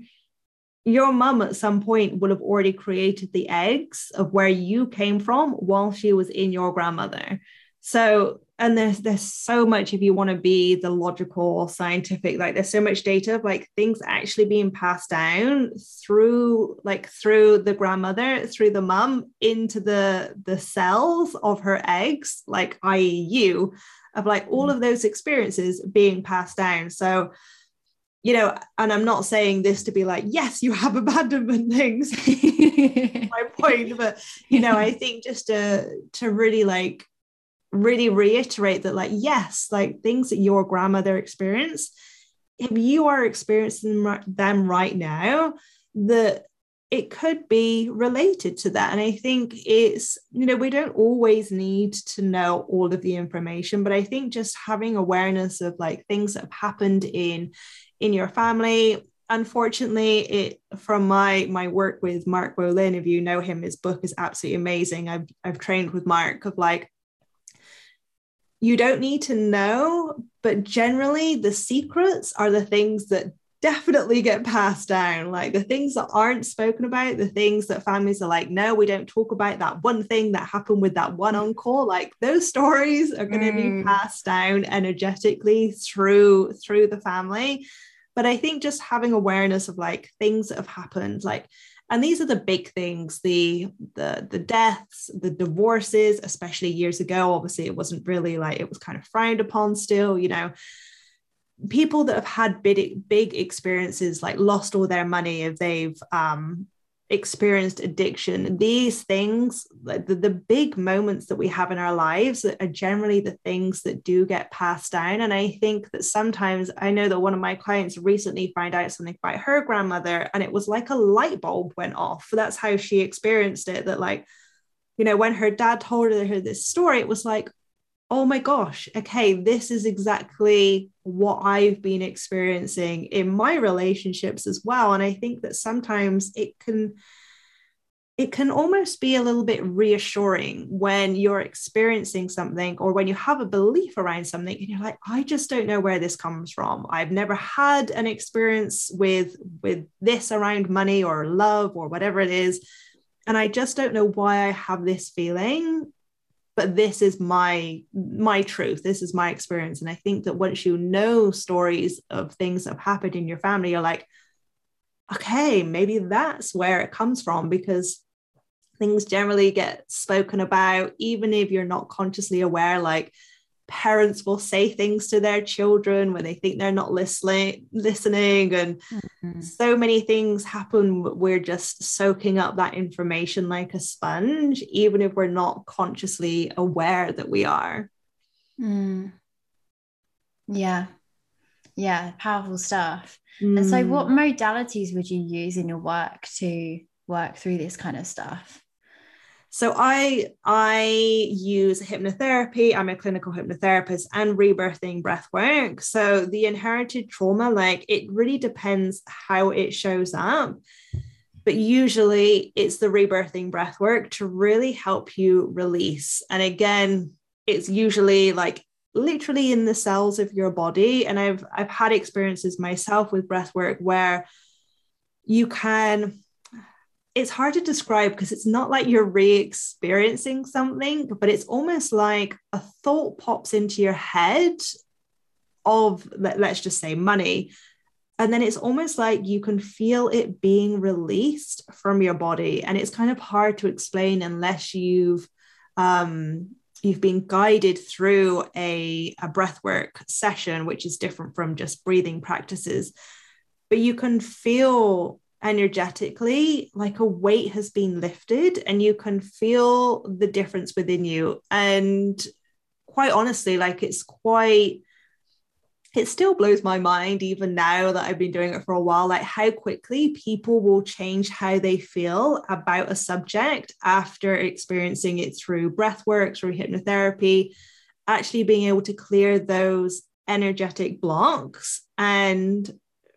your mum at some point would have already created the eggs of where you came from while she was in your grandmother so and there's there's so much if you want to be the logical scientific like there's so much data of like things actually being passed down through like through the grandmother through the mum into the the cells of her eggs like i.e you of like all mm. of those experiences being passed down so you know and i'm not saying this to be like yes you have abandonment things. My point but you know i think just to to really like really reiterate that like yes like things that your grandmother experienced if you are experiencing them right now that it could be related to that. And i think it's you know we don't always need to know all of the information but i think just having awareness of like things that have happened in in your family unfortunately it from my my work with mark Wolynn, if you know him his book is absolutely amazing i've i've trained with mark of like you don't need to know, but generally the secrets are the things that definitely get passed down. Like the things that aren't spoken about, the things that families are like, no, we don't talk about that one thing that happened with that one uncle. Like those stories are going to mm. be passed down energetically through through the family. But I think just having awareness of like things that have happened, like and these are the big things the the the deaths the divorces especially years ago obviously it wasn't really like it was kind of frowned upon still you know. People that have had big big experiences like lost all their money if they've um experienced addiction these things the, the big moments that we have in our lives are generally the things that do get passed down. And i think that sometimes i know that one of my clients recently found out something about her grandmother and it was like a light bulb went off. That's how she experienced it that like you know when her dad told her this story it was like oh my gosh, okay, this is exactly what I've been experiencing in my relationships as well. And I think that sometimes it can it can almost be a little bit reassuring when you're experiencing something or when you have a belief around something and you're like i just don't know where this comes from. I've never had an experience with with this around money or love or whatever it is. And i just don't know why i have this feeling but this is my my truth. This is my experience. And i think that once you know stories of things that have happened in your family you're like okay maybe that's where it comes from because things generally get spoken about even if you're not consciously aware like parents will say things to their children when they think they're not listening listening and mm-hmm. so many things happen we're just soaking up that information like a sponge even if we're not consciously aware that we are mm. yeah yeah powerful stuff mm. and so what mm. modalities would you use in your work to work through this kind of stuff so I I use hypnotherapy. I'm a clinical hypnotherapist and rebirthing breath work. So the inherited trauma, like it really depends how it shows up. But usually it's the rebirthing breath work to really help you release. And again, it's usually like literally in the cells of your body and i've i've had experiences myself with breath work where you can it's hard to describe because it's not like you're re-experiencing something but it's almost like a thought pops into your head of let's just say money. And then it's almost like you can feel it being released from your body. And it's kind of hard to explain unless you've um, you've been guided through a, a breathwork session which is different from just breathing practices. But you can feel energetically like a weight has been lifted and you can feel the difference within you. And quite honestly like it's quite it still blows my mind even now that I've been doing it for a while like how quickly people will change how they feel about a subject after experiencing it through breath work through hypnotherapy actually being able to clear those energetic blocks and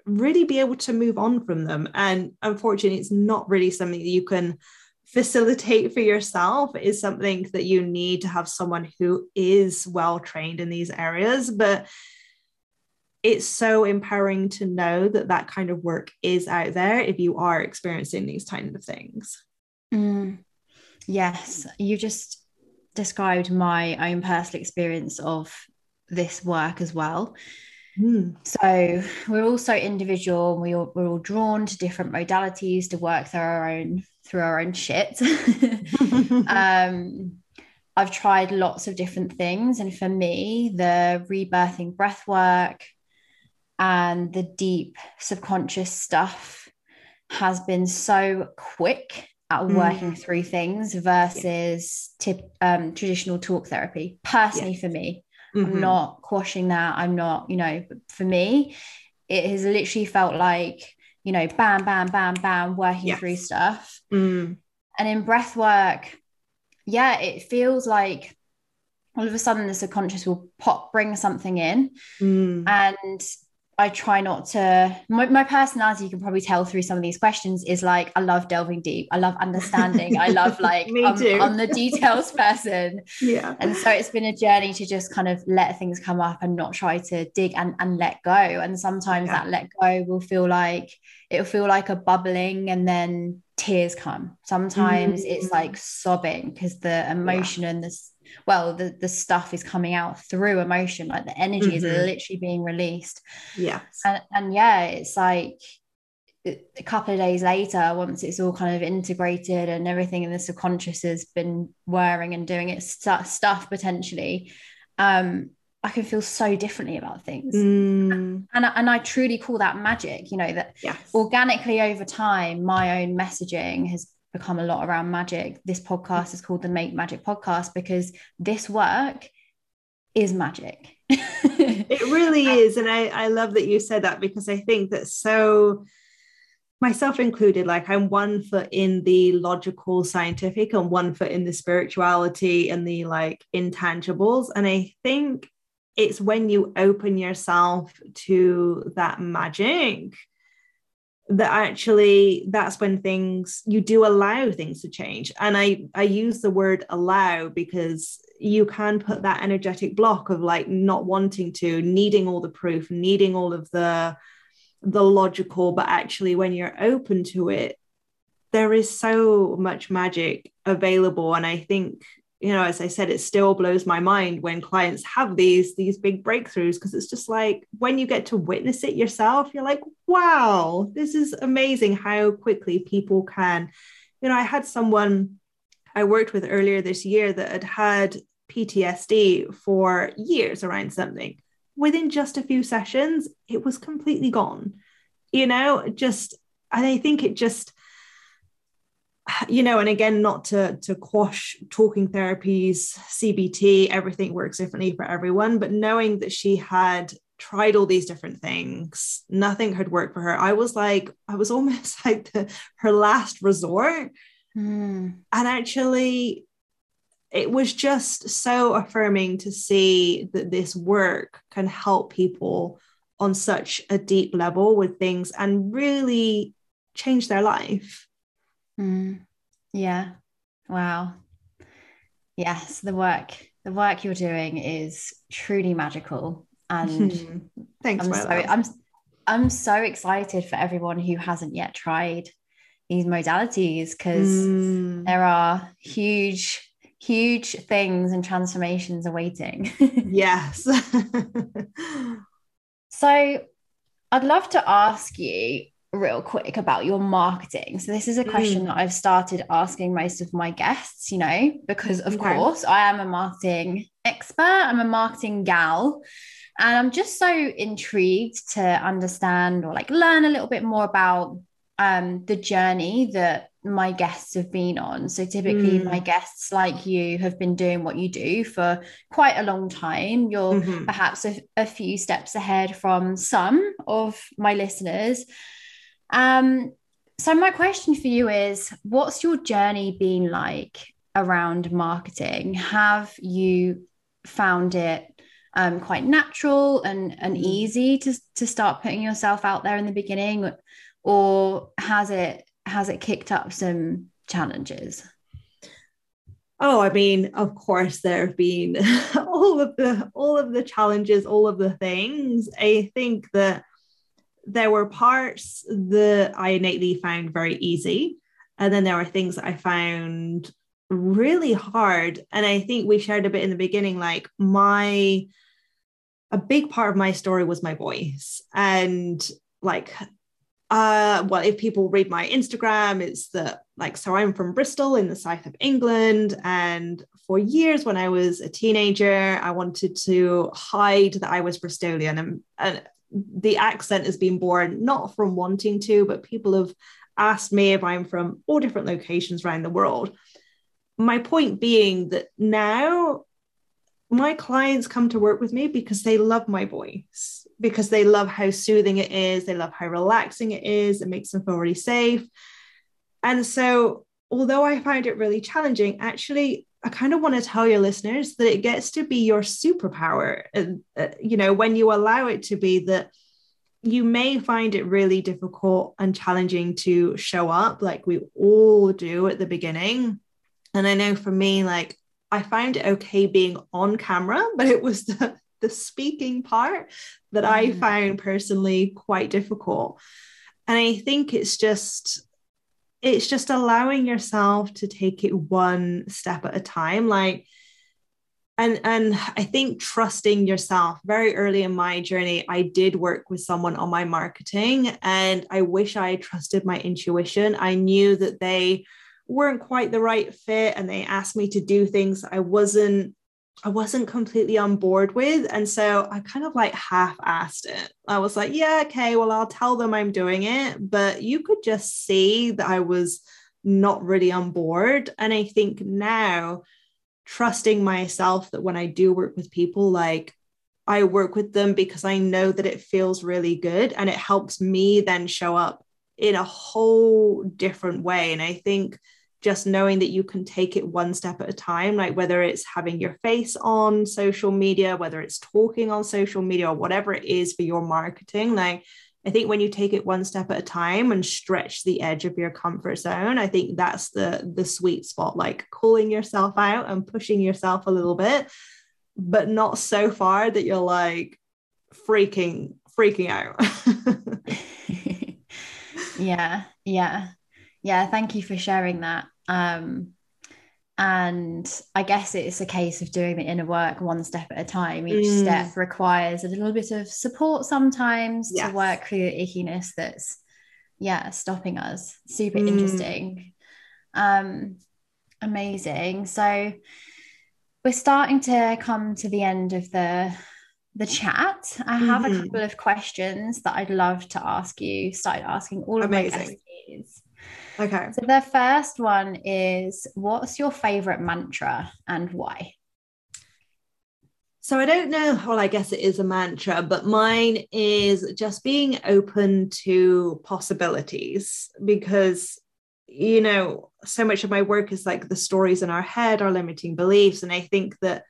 really be able to move on from them and unfortunately it's not really something that you can facilitate for yourself is something that you need to have someone who is well trained in these areas but it's so empowering to know that that kind of work is out there if you are experiencing these kind of things. Mm. Yes, you just described my own personal experience of this work as well. Mm. So we're all so individual. We all, we're all drawn to different modalities to work through our own through our own shit. um, I've tried lots of different things, and for me, the rebirthing breath work, and the deep subconscious stuff has been so quick at mm. working through things versus tip, um, traditional talk therapy. Personally, for me, mm-hmm. I'm not quashing that. I'm not, you know, for me, it has literally felt like, you know, bam, bam, bam, bam, working yes. through stuff. Mm. And in breath work, yeah, it feels like all of a sudden the subconscious will pop, bring something in. Mm. And I try not to. My, my, personality, you can probably tell through some of these questions, is like I love delving deep. I love understanding. I love like Me I'm, too. I'm the details person. Yeah. And so it's been a journey to just kind of let things come up and not try to dig and, and let go. And sometimes yeah. that let go will feel like it'll feel like a bubbling and then tears come. Sometimes mm-hmm. it's mm. like sobbing because the emotion yeah. and the well the the stuff is coming out through emotion like the energy mm-hmm. is literally being released yes and, and yeah it's like a couple of days later once it's all kind of integrated and everything in the subconscious has been wearing and doing its st- stuff potentially um I can feel so differently about things. Mm. And, and I truly call that magic, you know, that yes. organically over time, my own messaging has become a lot around magic. This mm. podcast is called the Make Magic Podcast because this work is magic. it really uh, is. And I, I love that you said that because I think that so myself included, like I'm one foot in the logical scientific and one foot in the spirituality and the like intangibles. And I think it's when you open yourself to that magic that actually that's when things you do allow things to change. And i i use the word allow because you can put that energetic block of like not wanting to needing all the proof needing all of the the logical but actually when you're open to it there is so much magic available. And i think you know as i said it still blows my mind when clients have these these big breakthroughs because it's just like when you get to witness it yourself you're like wow this is amazing how quickly people can you know i had someone i worked with earlier this year that had had ptsd for years around something. Within just a few sessions it was completely gone. You know just and i think it just you know and again not to to quash talking therapies cbt everything works differently for everyone but knowing that she had tried all these different things nothing had worked for her. I was like i was almost like the, her last resort. Mm. and actually it was just so affirming to see that this work can help people on such a deep level with things and really change their life Mm. Yeah. Wow. Yes, the work the work you're doing is truly magical. And thanks, I'm so, I'm, I'm so excited for everyone who hasn't yet tried these modalities because mm. there are huge huge things and transformations awaiting. yes. so I'd love to ask you real quick about your marketing. So this is a question mm. that I've started asking most of my guests, you know, because of okay. course I am a marketing expert, I'm a marketing gal. And I'm just so intrigued to understand or like learn a little bit more about um, the journey that my guests have been on. So typically, mm. my guests, like you, have been doing what you do for quite a long time. You're mm-hmm. perhaps a, a, few steps ahead from some of my listeners. Um, so, my question for you is what's your journey been like around marketing? Have you found it um, quite natural and, and mm. easy to, to start putting yourself out there in the beginning? or has it has it kicked up some challenges? Oh, I mean, of course, there have been all of the all of the challenges, all of the things. I think that there were parts that I innately found very easy, and then there were things that I found really hard. And I think we shared a bit in the beginning, like my a big part of my story was my voice and like uh, well, if people read my Instagram, it's that like, so I'm from Bristol in the south of England. And for years, when I was a teenager, I wanted to hide that I was Bristolian. And, and the accent has been born not from wanting to, but people have asked me if I'm from all different locations around the world. My point being that now my clients come to work with me because they love my voice, because they love how soothing it is, they love how relaxing it is, it makes them feel really safe. And so, although I find it really challenging, actually, I kind of want to tell your listeners that it gets to be your superpower. And, uh, you know, when you allow it to be that you may find it really difficult and challenging to show up like we all do at the beginning. And I know for me, like, I found it okay being on camera, but it was the, the speaking part that I mm. found personally quite difficult. And I think it's just it's just allowing yourself to take it one step at a time like and and i think trusting yourself very early in my journey i did work with someone on my marketing and i wish i trusted my intuition. I knew that they weren't quite the right fit and they asked me to do things I wasn't I wasn't completely on board with. And so I kind of like half asked it. I was like, yeah, okay, well, I'll tell them I'm doing it. But you could just see that I was not really on board. And I think now, trusting myself that when I do work with people, like I work with them because I know that it feels really good and it helps me then show up in a whole different way. And I think just knowing that you can take it one step at a time, like whether it's having your face on social media, whether it's talking on social media, or whatever it is for your marketing, like I think when you take it one step at a time and stretch the edge of your comfort zone, I think that's the the sweet spot, like calling yourself out and pushing yourself a little bit, but not so far that you're like freaking freaking out. yeah, yeah. Yeah, thank you for sharing that. Um, and I guess it's a case of doing the inner work one step at a time. Each mm. step requires a little bit of support sometimes yes. to work through the ickiness that's, yeah, stopping us. Super mm. interesting. Um, amazing. So we're starting to come to the end of the the chat. I have mm-hmm. a couple of questions that I'd love to ask you. Started asking all of Amazing. my guests. Okay. So the first one is what's your favorite mantra and why? So I don't know, well, I guess it is a mantra, but mine is just being open to possibilities because, you know, so much of my work is like the stories in our head, our limiting beliefs. And I think that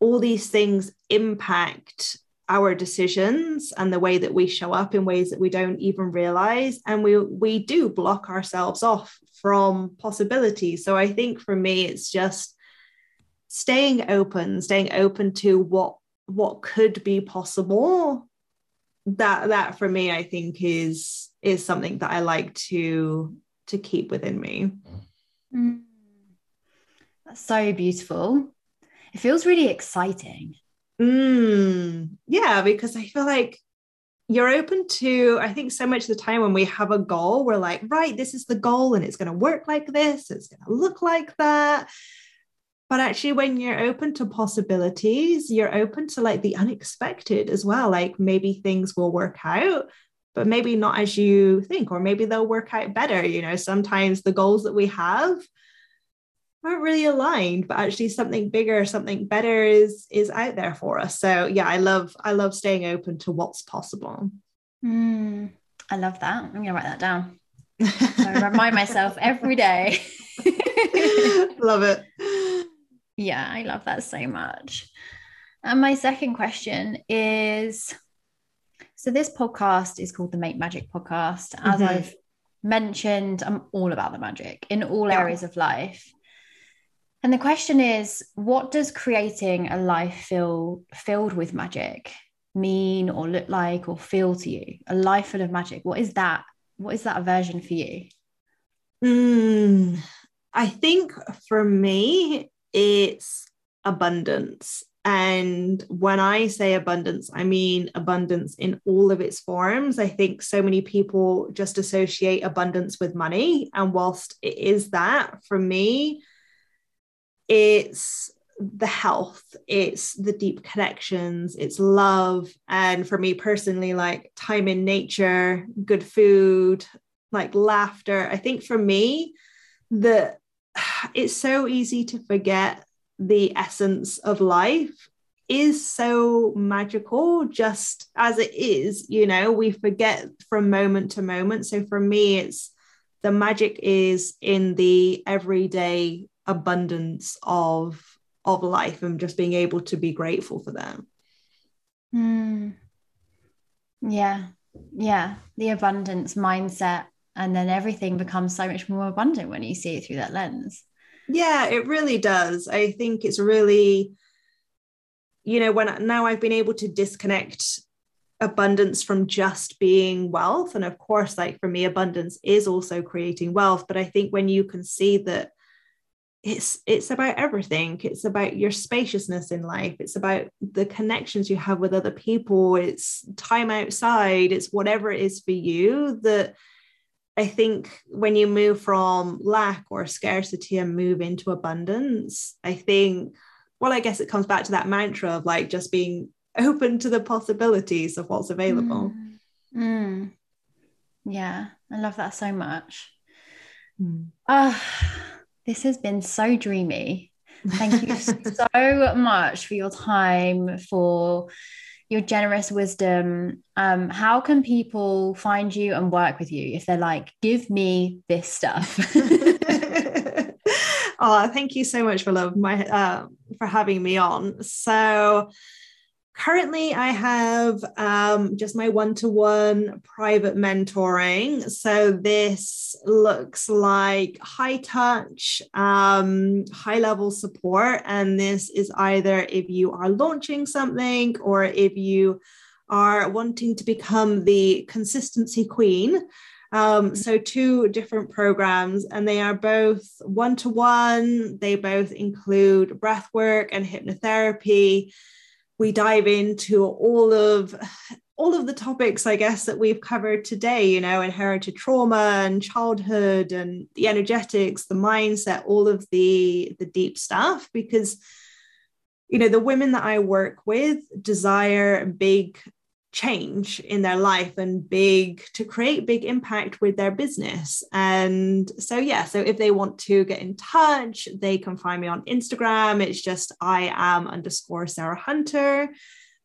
all these things impact our decisions and the way that we show up in ways that we don't even realize. And we we do block ourselves off from possibilities. So i think for me it's just staying open staying open to what what could be possible. That that for me i think is is something that i like to to keep within me. Mm. that's so beautiful. It feels really exciting mm. yeah because i feel like you're open to i think so much of the time when we have a goal we're like right this is the goal and it's going to work like this it's going to look like that but actually when you're open to possibilities you're open to like the unexpected as well like maybe things will work out but maybe not as you think or maybe they'll work out better you know sometimes the goals that we have aren't really aligned but actually something bigger something better is is out there for us so yeah i love i love staying open to what's possible mm, i love that i'm gonna write that down so remind myself every day love it yeah, I love that so much. And my second question is so this podcast is called the Make Magic podcast. As mm-hmm. I've mentioned, I'm all about the magic in all yeah. areas of life. And the question is, what does creating a life feel filled with magic mean or look like or feel to you? A life full of magic. What is that? What is that version for you? Mm, I think for me, it's abundance. And when I say abundance, I mean abundance in all of its forms. I think so many people just associate abundance with money. And whilst it is that, for me, it's the health, it's the deep connections, it's love. And for me personally, like time in nature, good food, like laughter. I think for me, the it's so easy to forget the essence of life is so magical just as it is you know we forget from moment to moment so for me it's the magic is in the everyday abundance of of life and just being able to be grateful for them. Mm. yeah. Yeah. The abundance mindset and then everything becomes so much more abundant when you see it through that lens. Yeah it really does. I think it's really you know when now i've been able to disconnect abundance from just being wealth. And of course like for me abundance is also creating wealth. But i think when you can see that it's it's about everything it's about your spaciousness in life it's about the connections you have with other people it's time outside it's whatever it is for you that I think when you move from lack or scarcity and move into abundance, I think, well, I guess it comes back to that mantra of like just being open to the possibilities of what's available. Mm. Mm. Yeah, I love that so much. Mm. Uh, this has been so dreamy. Thank you so much for your time, for your generous wisdom. Um, how can people find you and work with you if they're like, give me this stuff? oh, thank you so much for love my uh, for having me on. So currently i have um, just my one-to-one private mentoring. So this looks like high touch um, high level support. And this is either if you are launching something or if you are wanting to become the consistency queen. Um, so two different programs and they are both one-to-one. They both include breath work and hypnotherapy we dive into all of all of the topics i guess that we've covered today you know inherited trauma and childhood and the energetics the mindset all of the the deep stuff because you know the women that i work with desire big change in their life and big to create big impact with their business. And so yeah so if they want to get in touch they can find me on instagram. It's just i am underscore sarah hunter.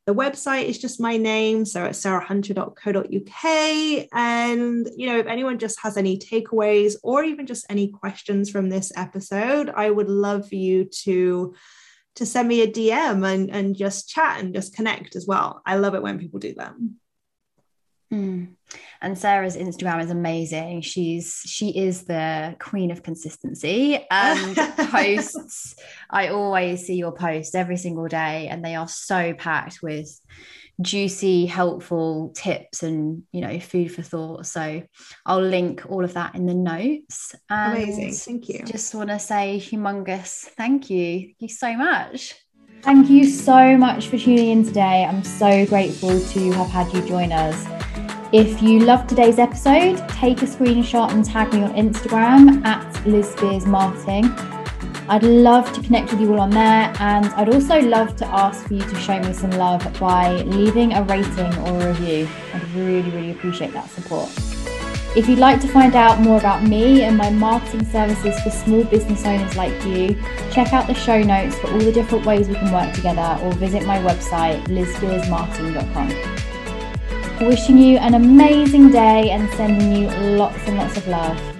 The website is just my name so it's sarahhunter.co.uk and you know if anyone just has any takeaways or even just any questions from this episode i would love for you to to send me a DM and, and just chat and just connect as well. I love it when people do that. Mm. And Sarah's Instagram is amazing. She's she is the queen of consistency and posts. I always see your posts every single day, and they are so packed with juicy, helpful tips and you know food for thought. So I'll link all of that in the notes. And Amazing, thank you. Just want to say humongous thank you. Thank you so much. Thank you so much for tuning in today. I'm so grateful to have had you join us. If you loved today's episode, take a screenshot and tag me on Instagram at Liz Spears Marketing. I'd love to connect with you all on there, and I'd also love to ask for you to show me some love by leaving a rating or a review. I'd really, really appreciate that support. If you'd like to find out more about me and my marketing services for small business owners like you, check out the show notes for all the different ways we can work together or visit my website, lizspearsmarketing.com. Wishing you an amazing day and sending you lots and lots of love.